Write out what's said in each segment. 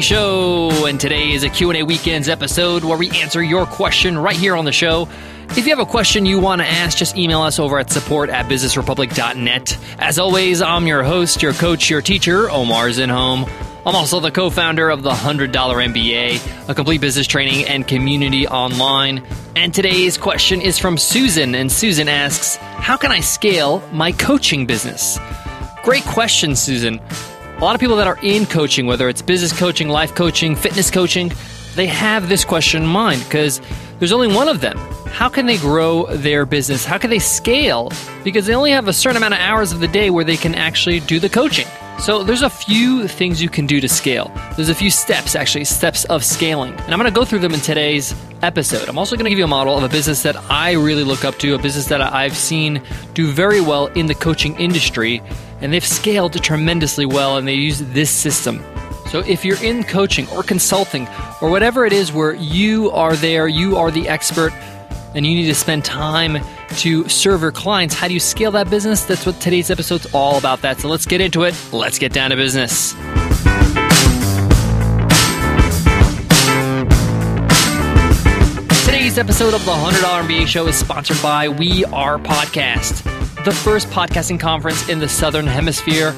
Show, and today is a Q&A weekends episode where we answer your question right here on the show. If you have a question you want to ask, just email us over at support at businessrepublic.net. As always, I'm your host, your coach, your teacher, Omar Zenhom. I'm also the co founder of the $100 MBA, a complete business training and community online. And today's question is from Susan, and Susan asks, How can I scale my coaching business? Great question, Susan. A lot of people that are in coaching, whether it's business coaching, life coaching, fitness coaching, they have this question in mind because there's only one of them. How can they grow their business? How can they scale? Because they only have a certain amount of hours of the day where they can actually do the coaching. So there's a few things you can do to scale. There's a few steps, actually, steps of scaling. And I'm going to go through them in today's episode. I'm also going to give you a model of a business that I really look up to, a business that I've seen do very well in the coaching industry, and they've scaled tremendously well, and they use this system. So if you're in coaching or consulting or whatever it is where you are there, you are the expert, and you need to spend time to serve your clients. How do you scale that business? That's what today's episode's all about that. So let's get into it. Let's get down to business. Today's episode of the $100 MBA show is sponsored by We Are Podcast, the first podcasting conference in the Southern Hemisphere.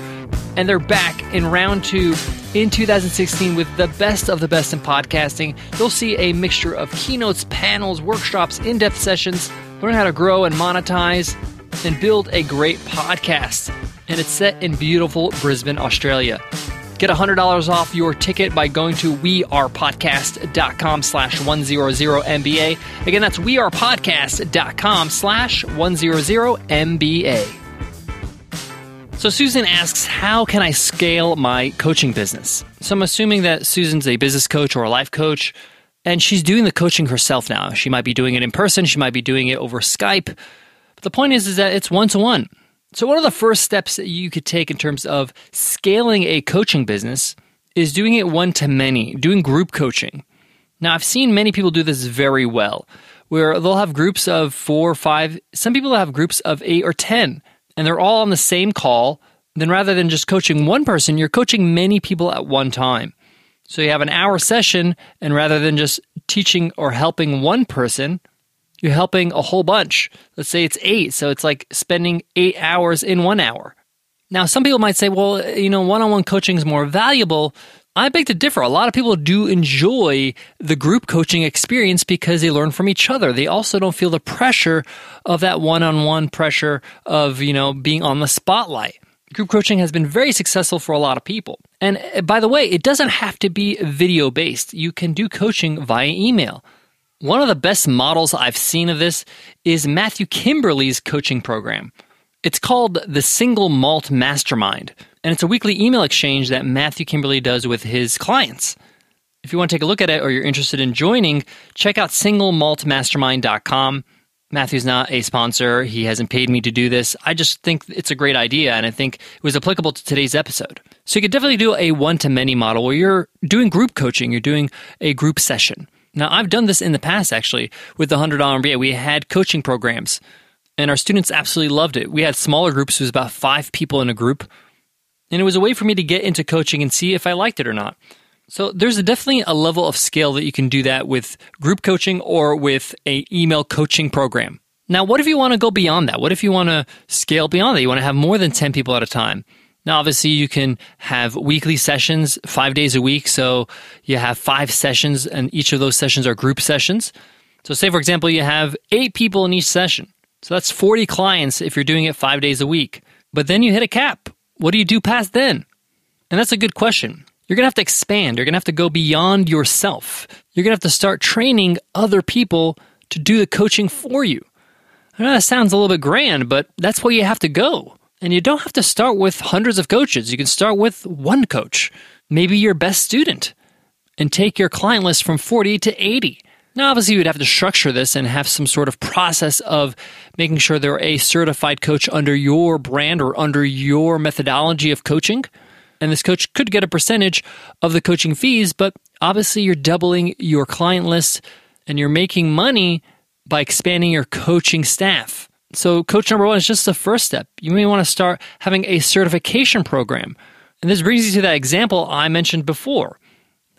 And they're back in round two in 2016 with the best of the best in podcasting. You'll see a mixture of keynotes, panels, workshops, in depth sessions, learn how to grow and monetize, and build a great podcast. And it's set in beautiful Brisbane, Australia. Get $100 off your ticket by going to wearepodcast.com slash 100MBA. Again, that's wearepodcast.com slash 100MBA. So Susan asks, how can I scale my coaching business? So I'm assuming that Susan's a business coach or a life coach, and she's doing the coaching herself now. She might be doing it in person, she might be doing it over Skype. But the point is, is that it's one to one. So one of the first steps that you could take in terms of scaling a coaching business is doing it one to many, doing group coaching. Now I've seen many people do this very well, where they'll have groups of four or five, some people have groups of eight or ten and they're all on the same call, then rather than just coaching one person, you're coaching many people at one time. So you have an hour session, and rather than just teaching or helping one person, you're helping a whole bunch. Let's say it's eight. So it's like spending eight hours in one hour. Now, some people might say, well, you know, one on one coaching is more valuable. I beg to differ. A lot of people do enjoy the group coaching experience because they learn from each other. They also don't feel the pressure of that one-on-one pressure of, you know, being on the spotlight. Group coaching has been very successful for a lot of people. And uh, by the way, it doesn't have to be video based. You can do coaching via email. One of the best models I've seen of this is Matthew Kimberley's coaching program. It's called the Single Malt Mastermind, and it's a weekly email exchange that Matthew Kimberley does with his clients. If you want to take a look at it or you're interested in joining, check out singlemaltmastermind.com. Matthew's not a sponsor. He hasn't paid me to do this. I just think it's a great idea and I think it was applicable to today's episode. So you could definitely do a one to many model where you're doing group coaching, you're doing a group session. Now, I've done this in the past actually with the $100 MBA. We had coaching programs and our students absolutely loved it. We had smaller groups, it was about five people in a group, and it was a way for me to get into coaching and see if I liked it or not. So there's definitely a level of scale that you can do that with group coaching or with a email coaching program. Now, what if you want to go beyond that? What if you want to scale beyond that? You want to have more than 10 people at a time. Now, obviously, you can have weekly sessions, five days a week. So you have five sessions, and each of those sessions are group sessions. So, say, for example, you have eight people in each session. So that's 40 clients if you're doing it five days a week. But then you hit a cap. What do you do past then? And that's a good question. You're going to have to expand. You're going to have to go beyond yourself. You're going to have to start training other people to do the coaching for you. I know that sounds a little bit grand, but that's where you have to go. And you don't have to start with hundreds of coaches. You can start with one coach, maybe your best student, and take your client list from 40 to 80. Now, obviously, you would have to structure this and have some sort of process of making sure they're a certified coach under your brand or under your methodology of coaching. And this coach could get a percentage of the coaching fees, but obviously, you're doubling your client list and you're making money by expanding your coaching staff. So, coach number one is just the first step. You may want to start having a certification program. And this brings you to that example I mentioned before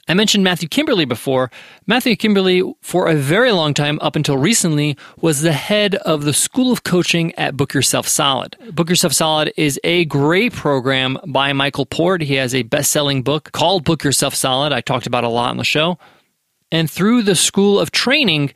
I mentioned Matthew Kimberley before. Matthew Kimberley, for a very long time, up until recently, was the head of the School of Coaching at Book Yourself Solid. Book Yourself Solid is a great program by Michael Port. He has a best selling book called Book Yourself Solid. I talked about a lot on the show. And through the School of Training,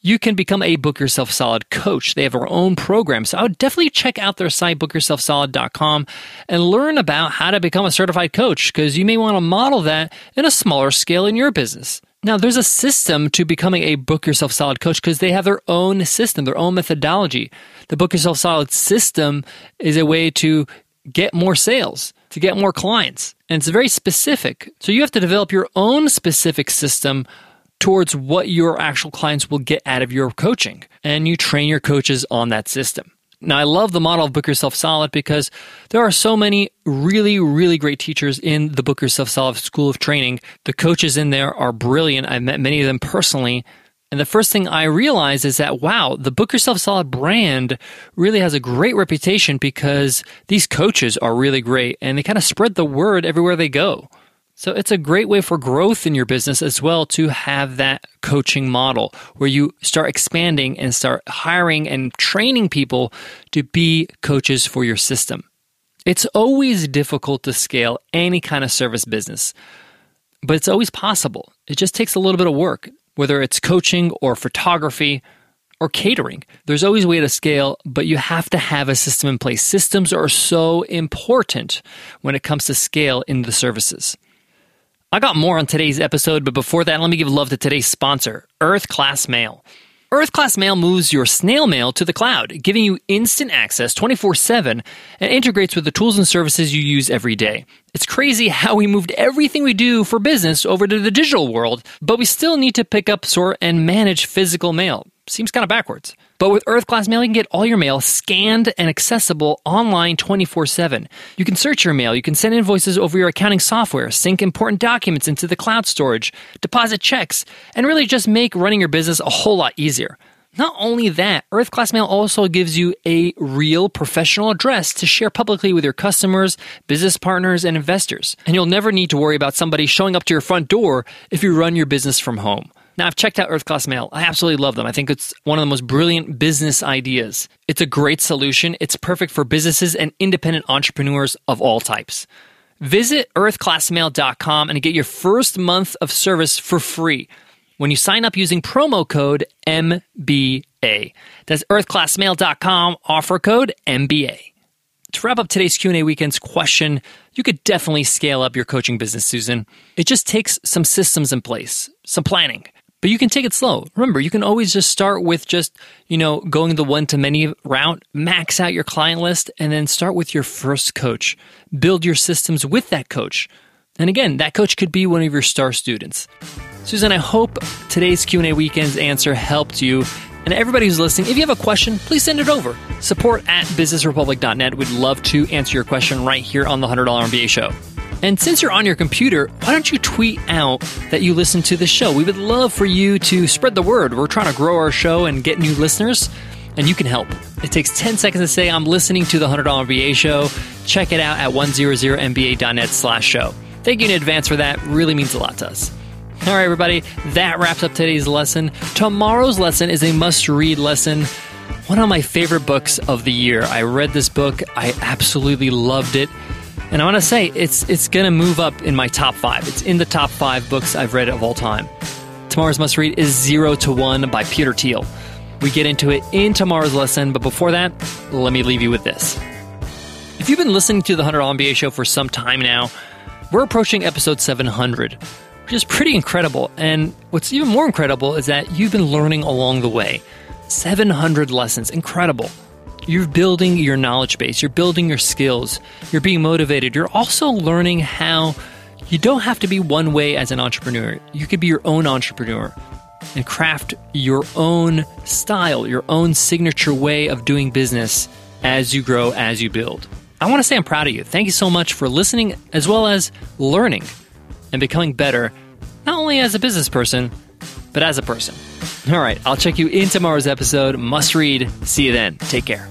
you can become a Book Yourself Solid coach. They have their own program. So I would definitely check out their site, bookyourselfsolid.com, and learn about how to become a certified coach because you may want to model that in a smaller scale in your business. Now, there's a system to becoming a Book Yourself Solid coach because they have their own system, their own methodology. The Book Yourself Solid system is a way to get more sales, to get more clients. And it's very specific. So you have to develop your own specific system towards what your actual clients will get out of your coaching. And you train your coaches on that system. Now, I love the model of Book Yourself Solid because there are so many really, really great teachers in the Book Yourself Solid School of Training. The coaches in there are brilliant. I've met many of them personally. And the first thing I realized is that, wow, the Book Yourself Solid brand really has a great reputation because these coaches are really great and they kind of spread the word everywhere they go. So it's a great way for growth in your business as well to have that coaching model where you start expanding and start hiring and training people to be coaches for your system. It's always difficult to scale any kind of service business, but it's always possible. It just takes a little bit of work, whether it's coaching or photography or catering. There's always a way to scale, but you have to have a system in place. Systems are so important when it comes to scale in the services. I got more on today's episode, but before that, let me give love to today's sponsor, Earth Class Mail. Earth Class Mail moves your snail mail to the cloud, giving you instant access 24 7 and integrates with the tools and services you use every day. It's crazy how we moved everything we do for business over to the digital world, but we still need to pick up, sort, and manage physical mail. Seems kind of backwards. But with Earth Class Mail, you can get all your mail scanned and accessible online 24 7. You can search your mail, you can send invoices over your accounting software, sync important documents into the cloud storage, deposit checks, and really just make running your business a whole lot easier. Not only that, Earth Class Mail also gives you a real professional address to share publicly with your customers, business partners, and investors. And you'll never need to worry about somebody showing up to your front door if you run your business from home. Now, I've checked out Earth Class Mail. I absolutely love them. I think it's one of the most brilliant business ideas. It's a great solution. It's perfect for businesses and independent entrepreneurs of all types. Visit earthclassmail.com and get your first month of service for free when you sign up using promo code MBA. That's earthclassmail.com, offer code MBA. To wrap up today's Q&A weekend's question, you could definitely scale up your coaching business, Susan. It just takes some systems in place, some planning. But you can take it slow. Remember, you can always just start with just, you know, going the one to many route, max out your client list, and then start with your first coach. Build your systems with that coach. And again, that coach could be one of your star students. Susan, I hope today's Q&A weekend's answer helped you. And everybody who's listening, if you have a question, please send it over. Support at businessrepublic.net. We'd love to answer your question right here on the $100 MBA show. And since you're on your computer, why don't you tweet out that you listen to the show? We would love for you to spread the word. We're trying to grow our show and get new listeners, and you can help. It takes 10 seconds to say, I'm listening to the $100 MBA show. Check it out at 100mba.net slash show. Thank you in advance for that. Really means a lot to us. All right, everybody, that wraps up today's lesson. Tomorrow's lesson is a must read lesson. One of my favorite books of the year. I read this book, I absolutely loved it. And I want to say it's it's going to move up in my top five. It's in the top five books I've read of all time. Tomorrow's must read is Zero to One by Peter Thiel. We get into it in tomorrow's lesson, but before that, let me leave you with this. If you've been listening to the $100 MBA show for some time now, we're approaching episode 700, which is pretty incredible. And what's even more incredible is that you've been learning along the way. 700 lessons, incredible. You're building your knowledge base, you're building your skills, you're being motivated. You're also learning how you don't have to be one way as an entrepreneur. You could be your own entrepreneur and craft your own style, your own signature way of doing business as you grow, as you build. I want to say I'm proud of you. Thank you so much for listening as well as learning and becoming better, not only as a business person, but as a person. All right, I'll check you in tomorrow's episode. Must read. See you then. Take care.